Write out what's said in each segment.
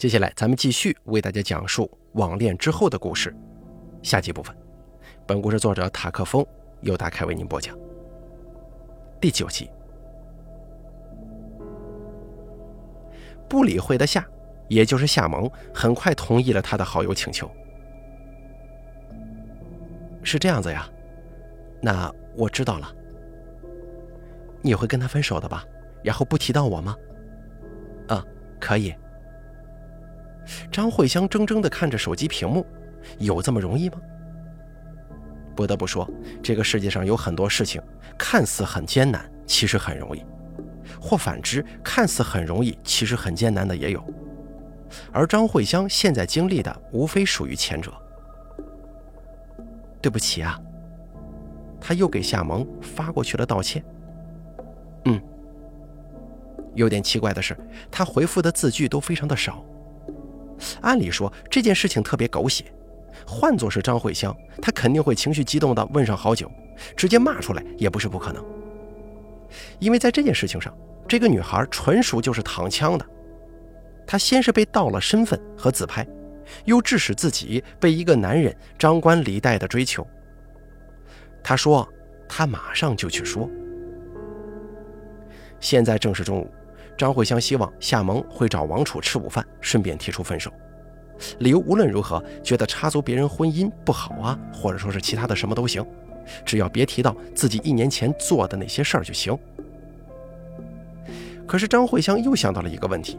接下来咱们继续为大家讲述网恋之后的故事，下集部分。本故事作者塔克风由大凯为您播讲。第九集，不理会的夏，也就是夏萌，很快同意了他的好友请求。是这样子呀，那我知道了。你会跟他分手的吧？然后不提到我吗？嗯，可以。张慧香怔怔地看着手机屏幕，有这么容易吗？不得不说，这个世界上有很多事情看似很艰难，其实很容易；或反之，看似很容易，其实很艰难的也有。而张慧香现在经历的，无非属于前者。对不起啊，他又给夏萌发过去了道歉。嗯。有点奇怪的是，他回复的字句都非常的少。按理说这件事情特别狗血，换作是张慧香，她肯定会情绪激动的问上好久，直接骂出来也不是不可能。因为在这件事情上，这个女孩纯属就是躺枪的。她先是被盗了身份和自拍，又致使自己被一个男人张冠李戴的追求。她说她马上就去说。现在正是中午。张慧香希望夏萌会找王楚吃午饭，顺便提出分手。理由无论如何，觉得插足别人婚姻不好啊，或者说是其他的什么都行，只要别提到自己一年前做的那些事儿就行。可是张慧香又想到了一个问题：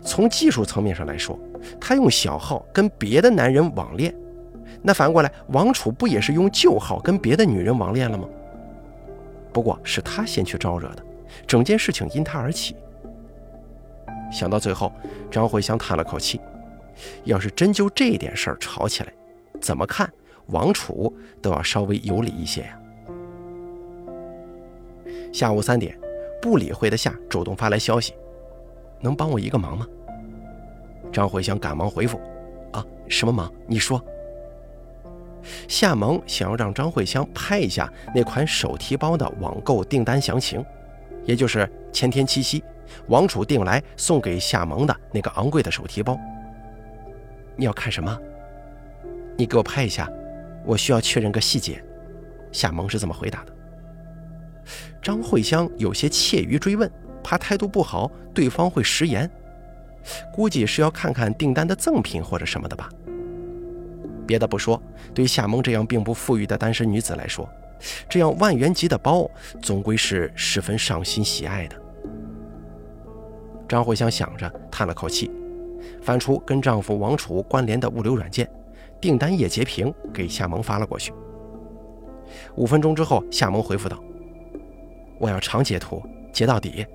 从技术层面上来说，她用小号跟别的男人网恋，那反过来王楚不也是用旧号跟别的女人网恋了吗？不过是他先去招惹的，整件事情因他而起。想到最后，张慧香叹了口气：“要是真就这点事儿吵起来，怎么看王楚都要稍微有理一些呀。”下午三点，不理会的夏主动发来消息：“能帮我一个忙吗？”张慧香赶忙回复：“啊，什么忙？你说。”夏萌想要让张慧香拍一下那款手提包的网购订单详情，也就是前天七夕。王楚订来送给夏萌的那个昂贵的手提包，你要看什么？你给我拍一下，我需要确认个细节。夏萌是这么回答的。张慧香有些怯于追问，怕态度不好，对方会食言。估计是要看看订单的赠品或者什么的吧。别的不说，对夏萌这样并不富裕的单身女子来说，这样万元级的包，总归是十分上心喜爱的。张慧香想着，叹了口气，翻出跟丈夫王楚关联的物流软件，订单页截屏给夏萌发了过去。五分钟之后，夏萌回复道：“我要长截图，截到底。”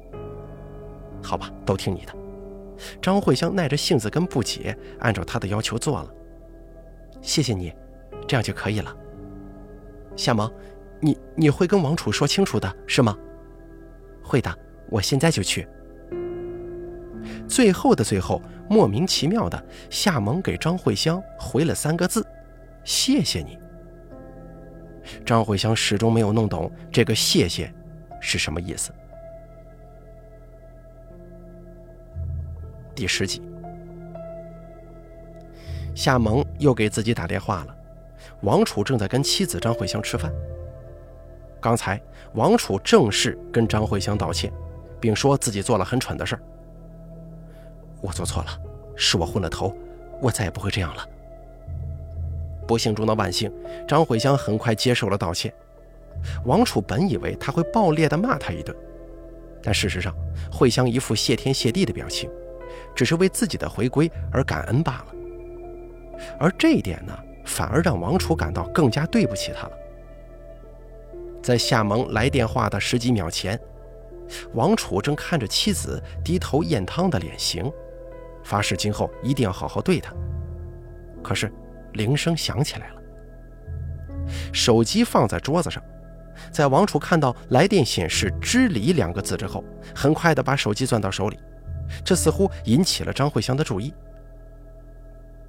好吧，都听你的。张慧香耐着性子跟不解，按照他的要求做了。谢谢你，这样就可以了。夏萌，你你会跟王楚说清楚的是吗？会的，我现在就去。最后的最后，莫名其妙的，夏萌给张慧香回了三个字：“谢谢你。”张慧香始终没有弄懂这个“谢谢”是什么意思。第十集，夏萌又给自己打电话了，王楚正在跟妻子张慧香吃饭。刚才王楚正式跟张慧香道歉，并说自己做了很蠢的事儿。我做错了，是我昏了头，我再也不会这样了。不幸中的万幸，张慧香很快接受了道歉。王楚本以为他会爆裂地骂他一顿，但事实上，慧香一副谢天谢地的表情，只是为自己的回归而感恩罢了。而这一点呢，反而让王楚感到更加对不起他了。在夏萌来电话的十几秒前，王楚正看着妻子低头咽汤的脸型。发誓今后一定要好好对他。可是，铃声响起来了。手机放在桌子上，在王楚看到来电显示“知礼”两个字之后，很快的把手机攥到手里。这似乎引起了张慧香的注意。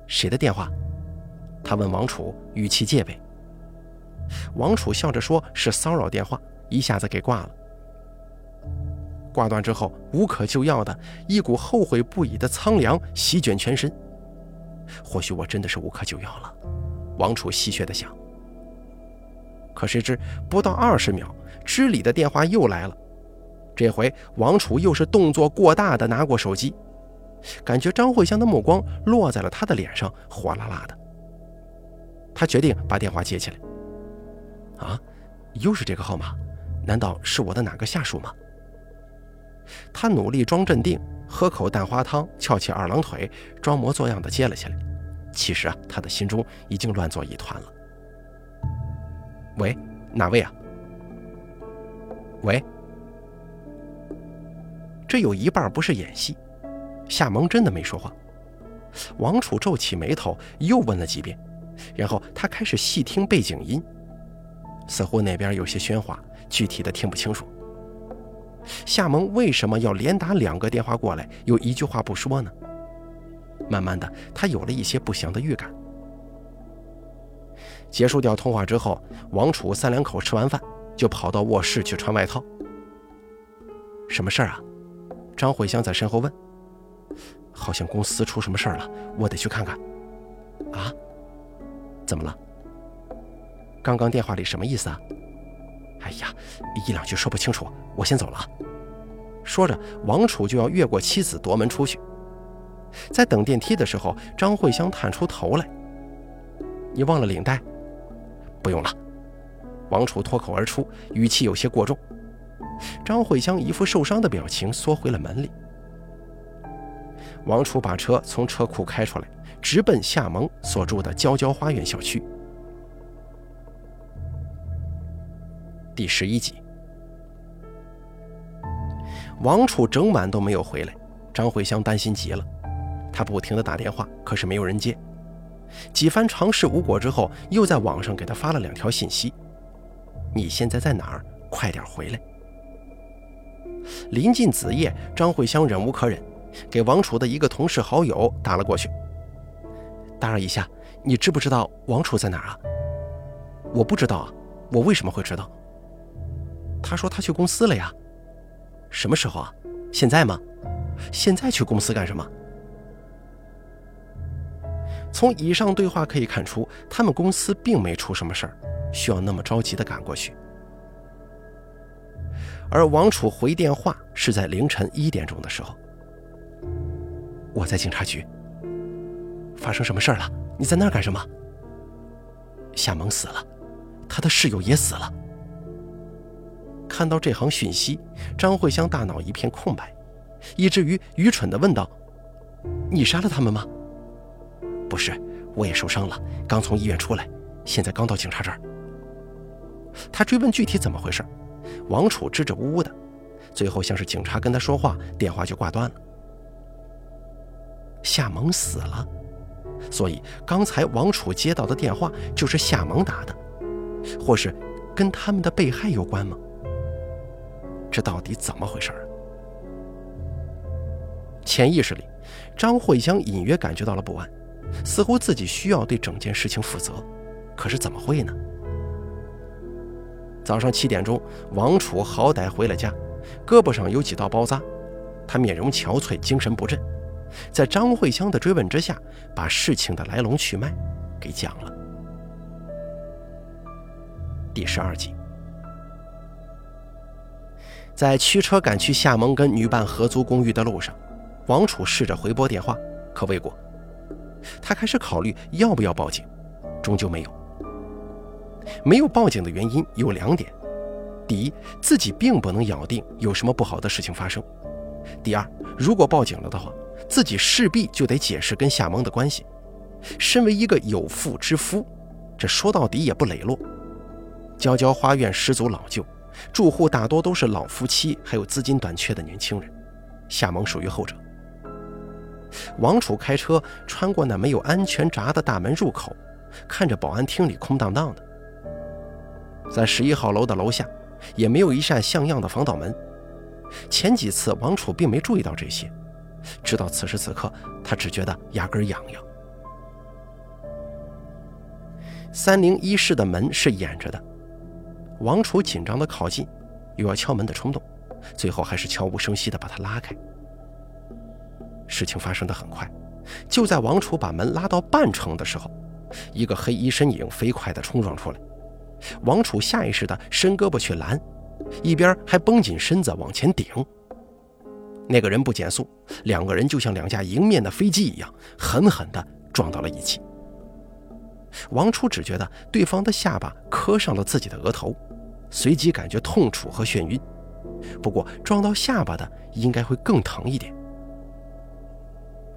谁的电话？他问王楚，语气戒备。王楚笑着说：“是骚扰电话。”一下子给挂了。挂断之后无可救药的一股后悔不已的苍凉席卷全身。或许我真的是无可救药了，王楚戏谑地想。可谁知不到二十秒，知礼的电话又来了。这回王楚又是动作过大的拿过手机，感觉张慧香的目光落在了他的脸上，火辣辣的。他决定把电话接起来。啊，又是这个号码？难道是我的哪个下属吗？他努力装镇定，喝口蛋花汤，翘起二郎腿，装模作样的接了起来。其实啊，他的心中已经乱作一团了。喂，哪位啊？喂，这有一半不是演戏，夏萌真的没说话。王楚皱起眉头，又问了几遍，然后他开始细听背景音，似乎那边有些喧哗，具体的听不清楚。夏萌为什么要连打两个电话过来，又一句话不说呢？慢慢的，他有了一些不祥的预感。结束掉通话之后，王楚三两口吃完饭，就跑到卧室去穿外套。什么事儿啊？张慧香在身后问。好像公司出什么事儿了，我得去看看。啊？怎么了？刚刚电话里什么意思啊？哎呀，一两句说不清楚，我先走了。说着，王楚就要越过妻子夺门出去。在等电梯的时候，张慧香探出头来：“你忘了领带？不用了。”王楚脱口而出，语气有些过重。张慧香一副受伤的表情，缩回了门里。王楚把车从车库开出来，直奔夏萌所住的娇娇花园小区。第十一集，王楚整晚都没有回来，张慧香担心极了。她不停地打电话，可是没有人接。几番尝试无果之后，又在网上给他发了两条信息：“你现在在哪儿？快点回来！”临近子夜，张慧香忍无可忍，给王楚的一个同事好友打了过去：“打扰一下，你知不知道王楚在哪儿啊？”“我不知道啊，我为什么会知道？”他说他去公司了呀。什么时候啊？现在吗？现在去公司干什么？从以上对话可以看出，他们公司并没出什么事儿，需要那么着急的赶过去。而王楚回电话是在凌晨一点钟的时候。我在警察局。发生什么事儿了？你在那儿干什么？夏萌死了，他的室友也死了。看到这行讯息，张慧香大脑一片空白，以至于愚蠢地问道：“你杀了他们吗？”“不是，我也受伤了，刚从医院出来，现在刚到警察这儿。”他追问具体怎么回事，王楚支支吾吾的，最后像是警察跟他说话，电话就挂断了。夏萌死了，所以刚才王楚接到的电话就是夏萌打的，或是跟他们的被害有关吗？这到底怎么回事儿？潜意识里，张慧香隐约感觉到了不安，似乎自己需要对整件事情负责。可是怎么会呢？早上七点钟，王楚好歹回了家，胳膊上有几道包扎，他面容憔悴，精神不振。在张慧香的追问之下，把事情的来龙去脉给讲了。第十二集。在驱车赶去夏萌跟女伴合租公寓的路上，王楚试着回拨电话，可未果。他开始考虑要不要报警，终究没有。没有报警的原因有两点：第一，自己并不能咬定有什么不好的事情发生；第二，如果报警了的话，自己势必就得解释跟夏萌的关系。身为一个有妇之夫，这说到底也不磊落。娇娇花苑十足老旧。住户大多都是老夫妻，还有资金短缺的年轻人。夏萌属于后者。王楚开车穿过那没有安全闸的大门入口，看着保安厅里空荡荡的。在十一号楼的楼下，也没有一扇像样的防盗门。前几次王楚并没注意到这些，直到此时此刻，他只觉得牙根痒痒。三零一室的门是掩着的。王楚紧张的靠近，有要敲门的冲动，最后还是悄无声息地把他拉开。事情发生的很快，就在王楚把门拉到半程的时候，一个黑衣身影飞快地冲撞出来。王楚下意识地伸胳膊去拦，一边还绷紧身子往前顶。那个人不减速，两个人就像两架迎面的飞机一样，狠狠地撞到了一起。王楚只觉得对方的下巴磕上了自己的额头，随即感觉痛楚和眩晕。不过撞到下巴的应该会更疼一点。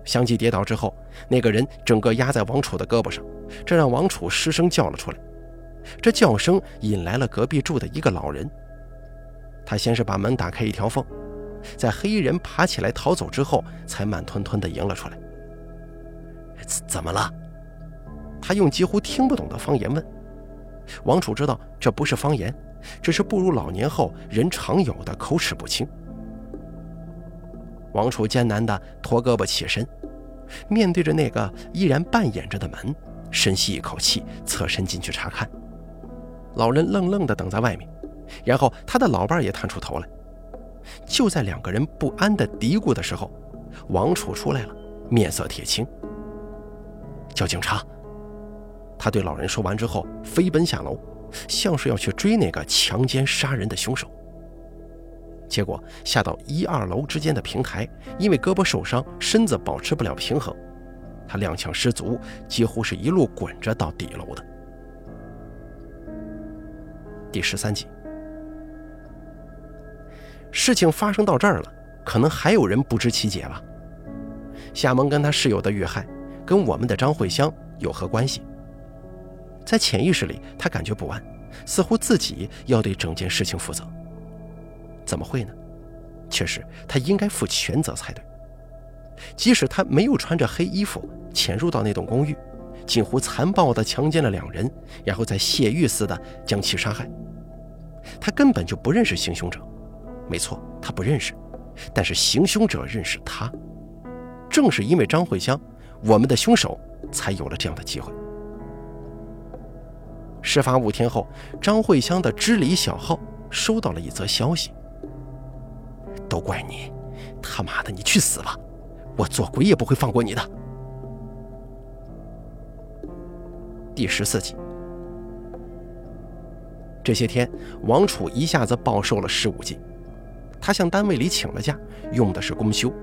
相继跌倒之后，那个人整个压在王楚的胳膊上，这让王楚失声叫了出来。这叫声引来了隔壁住的一个老人。他先是把门打开一条缝，在黑衣人爬起来逃走之后，才慢吞吞地迎了出来。怎么了？他用几乎听不懂的方言问。王楚知道这不是方言，只是步入老年后人常有的口齿不清。王楚艰难地拖胳膊起身，面对着那个依然半掩着的门，深吸一口气，侧身进去查看。老人愣愣地等在外面，然后他的老伴也探出头来。就在两个人不安地嘀咕的时候，王楚出来了，面色铁青。叫警察！他对老人说完之后，飞奔下楼，像是要去追那个强奸杀人的凶手。结果下到一二楼之间的平台，因为胳膊受伤，身子保持不了平衡，他踉跄失足，几乎是一路滚着到底楼的。第十三集，事情发生到这儿了，可能还有人不知其解吧？夏萌跟他室友的遇害，跟我们的张慧香有何关系？在潜意识里，他感觉不安，似乎自己要对整件事情负责。怎么会呢？确实，他应该负全责才对。即使他没有穿着黑衣服潜入到那栋公寓，近乎残暴地强奸了两人，然后再泄欲似的将其杀害，他根本就不认识行凶者。没错，他不认识，但是行凶者认识他。正是因为张慧香，我们的凶手才有了这样的机会。事发五天后，张慧香的知礼小号收到了一则消息。都怪你，他妈的，你去死吧！我做鬼也不会放过你的。第十四集，这些天，王楚一下子暴瘦了十五斤，他向单位里请了假，用的是公休。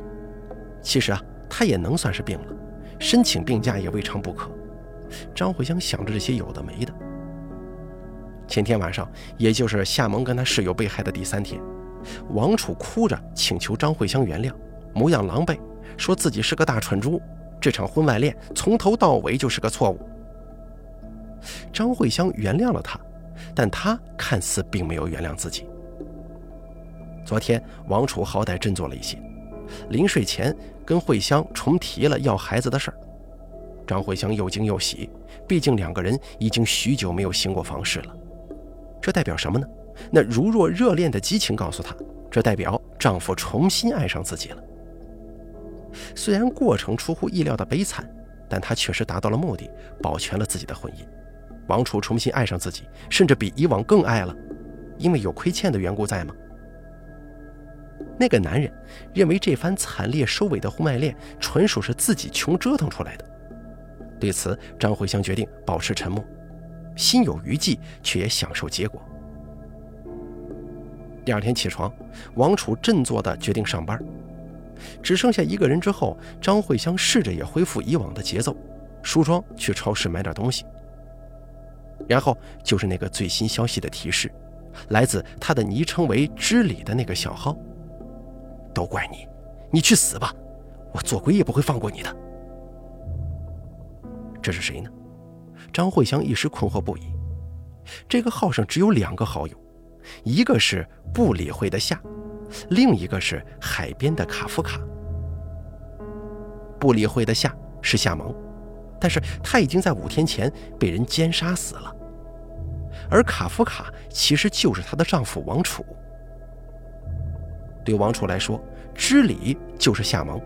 其实啊，他也能算是病了，申请病假也未尝不可。张慧香想着这些有的没的。前天晚上，也就是夏萌跟他室友被害的第三天。王楚哭着请求张慧香原谅，模样狼狈，说自己是个大蠢猪，这场婚外恋从头到尾就是个错误。张慧香原谅了他，但他看似并没有原谅自己。昨天王楚好歹振作了一些，临睡前跟慧香重提了要孩子的事儿。张慧香又惊又喜，毕竟两个人已经许久没有行过房事了，这代表什么呢？那如若热恋的激情告诉她，这代表丈夫重新爱上自己了。虽然过程出乎意料的悲惨，但她确实达到了目的，保全了自己的婚姻。王楚重新爱上自己，甚至比以往更爱了，因为有亏欠的缘故在吗？那个男人认为这番惨烈收尾的婚外恋纯属是自己穷折腾出来的。对此，张慧香决定保持沉默，心有余悸，却也享受结果。第二天起床，王楚振作地决定上班。只剩下一个人之后，张慧香试着也恢复以往的节奏，梳妆去超市买点东西。然后就是那个最新消息的提示，来自他的昵称为“知礼”的那个小号。都怪你，你去死吧！我做鬼也不会放过你的。这是谁呢？张慧香一时困惑不已。这个号上只有两个好友。一个是不理会的夏，另一个是海边的卡夫卡。不理会的夏是夏萌，但是他已经在五天前被人奸杀死了。而卡夫卡其实就是她的丈夫王楚。对王楚来说，知礼就是夏萌，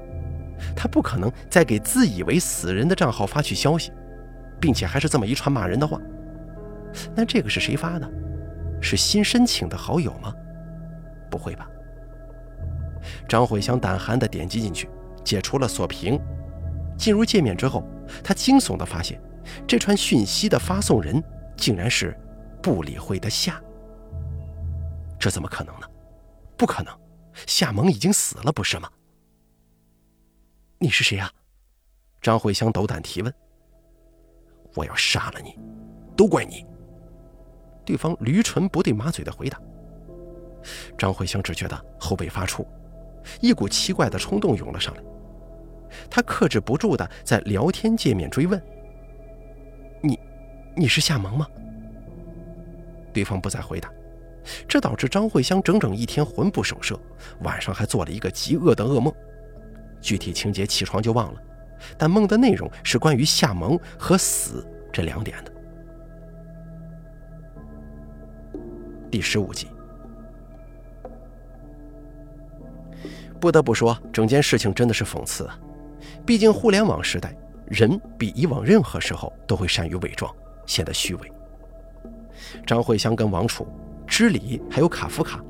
他不可能再给自以为死人的账号发去消息，并且还是这么一串骂人的话。那这个是谁发的？是新申请的好友吗？不会吧，张慧香胆寒地点击进去，解除了锁屏。进入界面之后，她惊悚地发现，这串讯息的发送人竟然是不理会的夏。这怎么可能呢？不可能，夏萌已经死了，不是吗？你是谁呀？张慧香斗胆提问。我要杀了你，都怪你。对方驴唇不对马嘴的回答。张慧香只觉得后背发怵，一股奇怪的冲动涌了上来。他克制不住的在聊天界面追问：“你，你是夏萌吗？”对方不再回答，这导致张慧香整整一天魂不守舍，晚上还做了一个极恶的噩梦。具体情节起床就忘了，但梦的内容是关于夏萌和死这两点的。第十五集，不得不说，整件事情真的是讽刺啊！毕竟互联网时代，人比以往任何时候都会善于伪装，显得虚伪。张慧香跟王楚、知礼还有卡夫卡，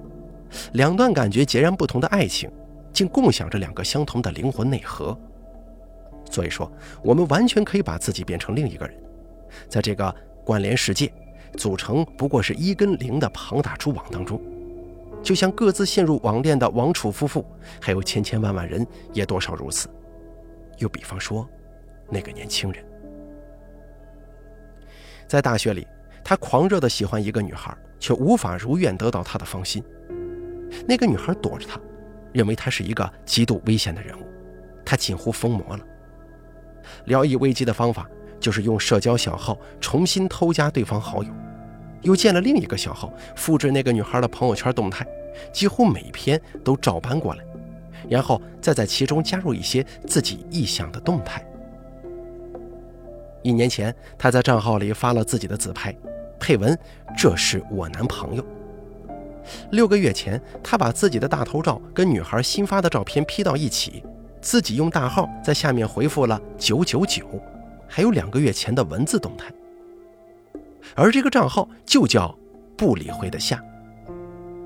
两段感觉截然不同的爱情，竟共享着两个相同的灵魂内核。所以说，我们完全可以把自己变成另一个人，在这个关联世界，组成不过是一跟零的庞大蛛网当中，就像各自陷入网恋的王楚夫妇，还有千千万万人也多少如此。又比方说，那个年轻人，在大学里，他狂热的喜欢一个女孩，却无法如愿得到她的芳心。那个女孩躲着他，认为他是一个极度危险的人物，他近乎疯魔了。聊以危机的方法就是用社交小号重新偷加对方好友，又建了另一个小号，复制那个女孩的朋友圈动态，几乎每篇都照搬过来。然后再在其中加入一些自己臆想的动态。一年前，他在账号里发了自己的自拍，配文：“这是我男朋友。”六个月前，他把自己的大头照跟女孩新发的照片 P 到一起，自己用大号在下面回复了“九九九”，还有两个月前的文字动态。而这个账号就叫“不理会的夏”，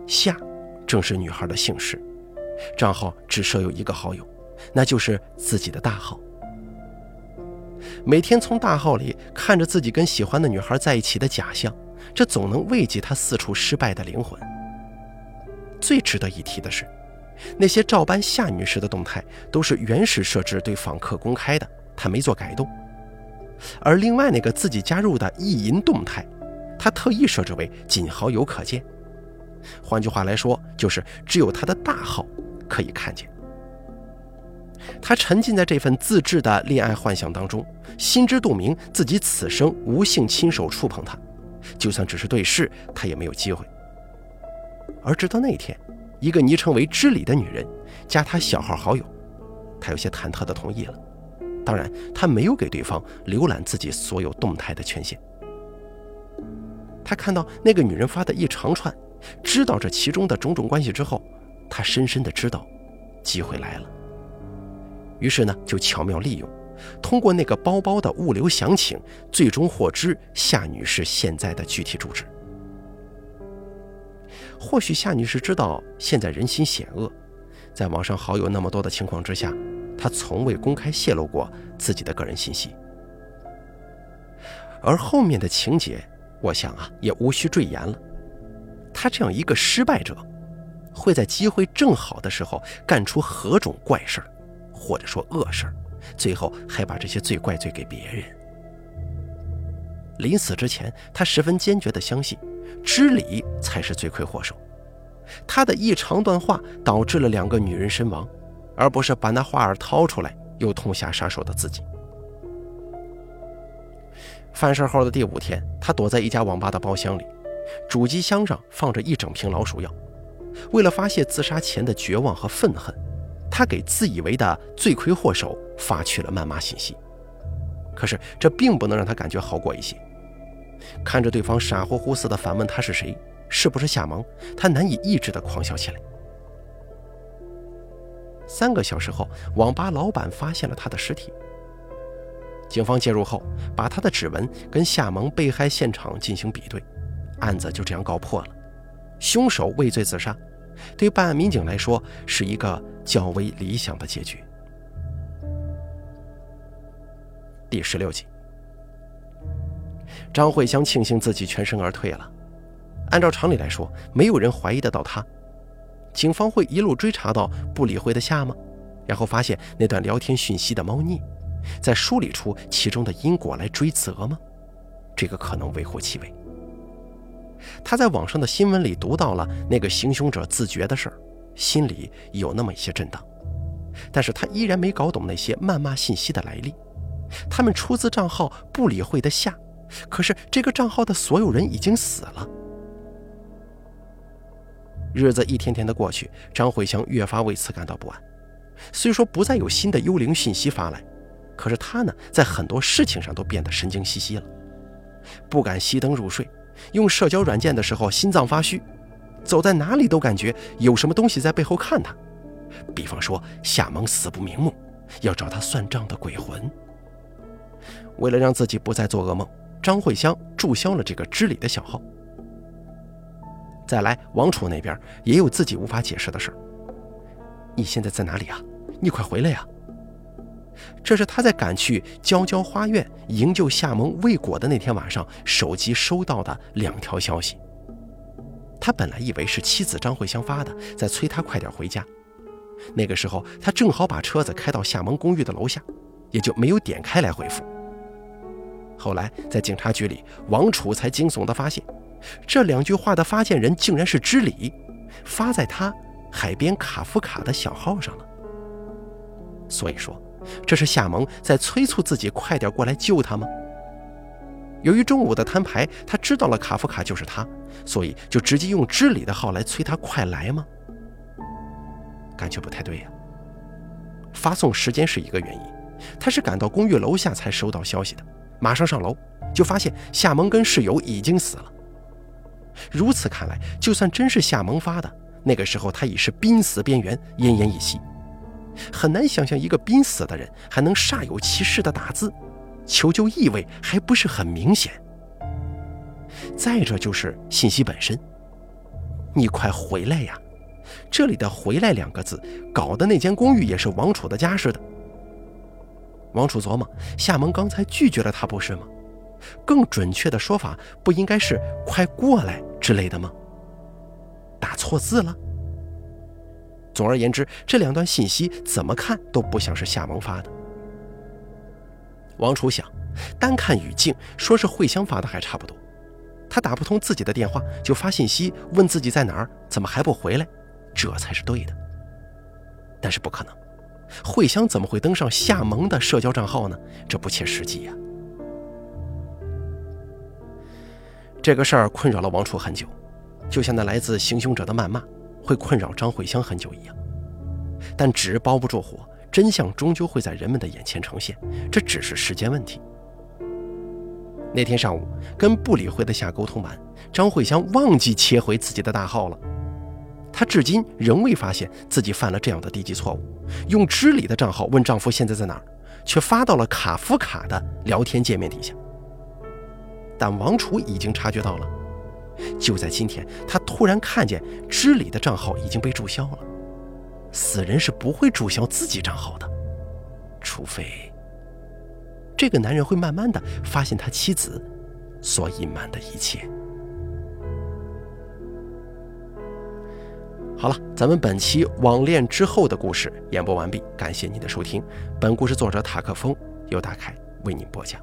夏正是女孩的姓氏。账号只设有一个好友，那就是自己的大号。每天从大号里看着自己跟喜欢的女孩在一起的假象，这总能慰藉他四处失败的灵魂。最值得一提的是，那些照搬夏女士的动态都是原始设置对访客公开的，他没做改动。而另外那个自己加入的意淫动态，他特意设置为仅好友可见。换句话来说，就是只有他的大号。可以看见，他沉浸在这份自制的恋爱幻想当中，心知肚明自己此生无幸亲手触碰她，就算只是对视，他也没有机会。而直到那天，一个昵称为“知礼”的女人加他小号好友，他有些忐忑地同意了。当然，他没有给对方浏览自己所有动态的权限。他看到那个女人发的一长串，知道这其中的种种关系之后。他深深的知道，机会来了。于是呢，就巧妙利用，通过那个包包的物流详情，最终获知夏女士现在的具体住址。或许夏女士知道现在人心险恶，在网上好友那么多的情况之下，她从未公开泄露过自己的个人信息。而后面的情节，我想啊，也无需赘言了。他这样一个失败者。会在机会正好的时候干出何种怪事儿，或者说恶事儿，最后还把这些罪怪罪给别人。临死之前，他十分坚决地相信，知礼才是罪魁祸首。他的一长段话导致了两个女人身亡，而不是把那话儿掏出来又痛下杀手的自己。犯事后的第五天，他躲在一家网吧的包厢里，主机箱上放着一整瓶老鼠药。为了发泄自杀前的绝望和愤恨，他给自以为的罪魁祸首发去了谩骂信息。可是这并不能让他感觉好过一些。看着对方傻乎乎似的反问他是谁，是不是夏萌，他难以抑制的狂笑起来。三个小时后，网吧老板发现了他的尸体。警方介入后，把他的指纹跟夏萌被害现场进行比对，案子就这样告破了。凶手畏罪自杀，对办案民警来说是一个较为理想的结局。第十六集，张慧香庆幸自己全身而退了。按照常理来说，没有人怀疑得到他。警方会一路追查到不理会的夏吗？然后发现那段聊天讯息的猫腻，再梳理出其中的因果来追责吗？这个可能微乎其微。他在网上的新闻里读到了那个行凶者自觉的事儿，心里有那么一些震荡，但是他依然没搞懂那些谩骂信息的来历。他们出资账号不理会的夏，可是这个账号的所有人已经死了。日子一天天的过去，张慧香越发为此感到不安。虽说不再有新的幽灵信息发来，可是她呢，在很多事情上都变得神经兮兮了，不敢熄灯入睡，用社交软件的时候心脏发虚，走在哪里都感觉有什么东西在背后看她。比方说夏萌死不瞑目，要找他算账的鬼魂。为了让自己不再做噩梦，张慧香注销了这个知理的小号。再来，王楚那边也有自己无法解释的事儿你现在在哪里啊？你快回来呀！这是他在赶去娇娇花苑营救夏萌未果的那天晚上，手机收到的两条消息。他本来以为是妻子张慧香发的，在催他快点回家。那个时候，他正好把车子开到夏萌公寓的楼下，也就没有点开来回复。后来在警察局里，王楚才惊悚地发现。这两句话的发件人竟然是知礼，发在他海边卡夫卡的小号上了。所以说，这是夏萌在催促自己快点过来救他吗？由于中午的摊牌，他知道了卡夫卡就是他，所以就直接用知礼的号来催他快来吗？感觉不太对呀。发送时间是一个原因，他是赶到公寓楼下才收到消息的，马上上楼就发现夏萌跟室友已经死了。如此看来，就算真是夏萌发的，那个时候他已是濒死边缘，奄奄一息。很难想象一个濒死的人还能煞有其事的打字，求救意味还不是很明显。再者就是信息本身，你快回来呀！这里的“回来”两个字，搞得那间公寓也是王楚的家似的。王楚琢磨，夏萌刚才拒绝了他，不是吗？更准确的说法，不应该是“快过来”之类的吗？打错字了。总而言之，这两段信息怎么看都不像是夏萌发的。王楚想，单看语境，说是慧香发的还差不多。他打不通自己的电话，就发信息问自己在哪儿，怎么还不回来，这才是对的。但是不可能，慧香怎么会登上夏萌的社交账号呢？这不切实际呀。这个事儿困扰了王楚很久，就像那来自行凶者的谩骂会困扰张慧香很久一样。但纸包不住火，真相终究会在人们的眼前呈现，这只是时间问题。那天上午跟不理会的夏沟通完，张慧香忘记切回自己的大号了。她至今仍未发现自己犯了这样的低级错误，用知里的账号问丈夫现在在哪儿，却发到了卡夫卡的聊天界面底下。但王楚已经察觉到了，就在今天，他突然看见知里的账号已经被注销了。死人是不会注销自己账号的，除非这个男人会慢慢的发现他妻子所隐瞒的一切。好了，咱们本期网恋之后的故事演播完毕，感谢您的收听。本故事作者塔克风由大凯为您播讲。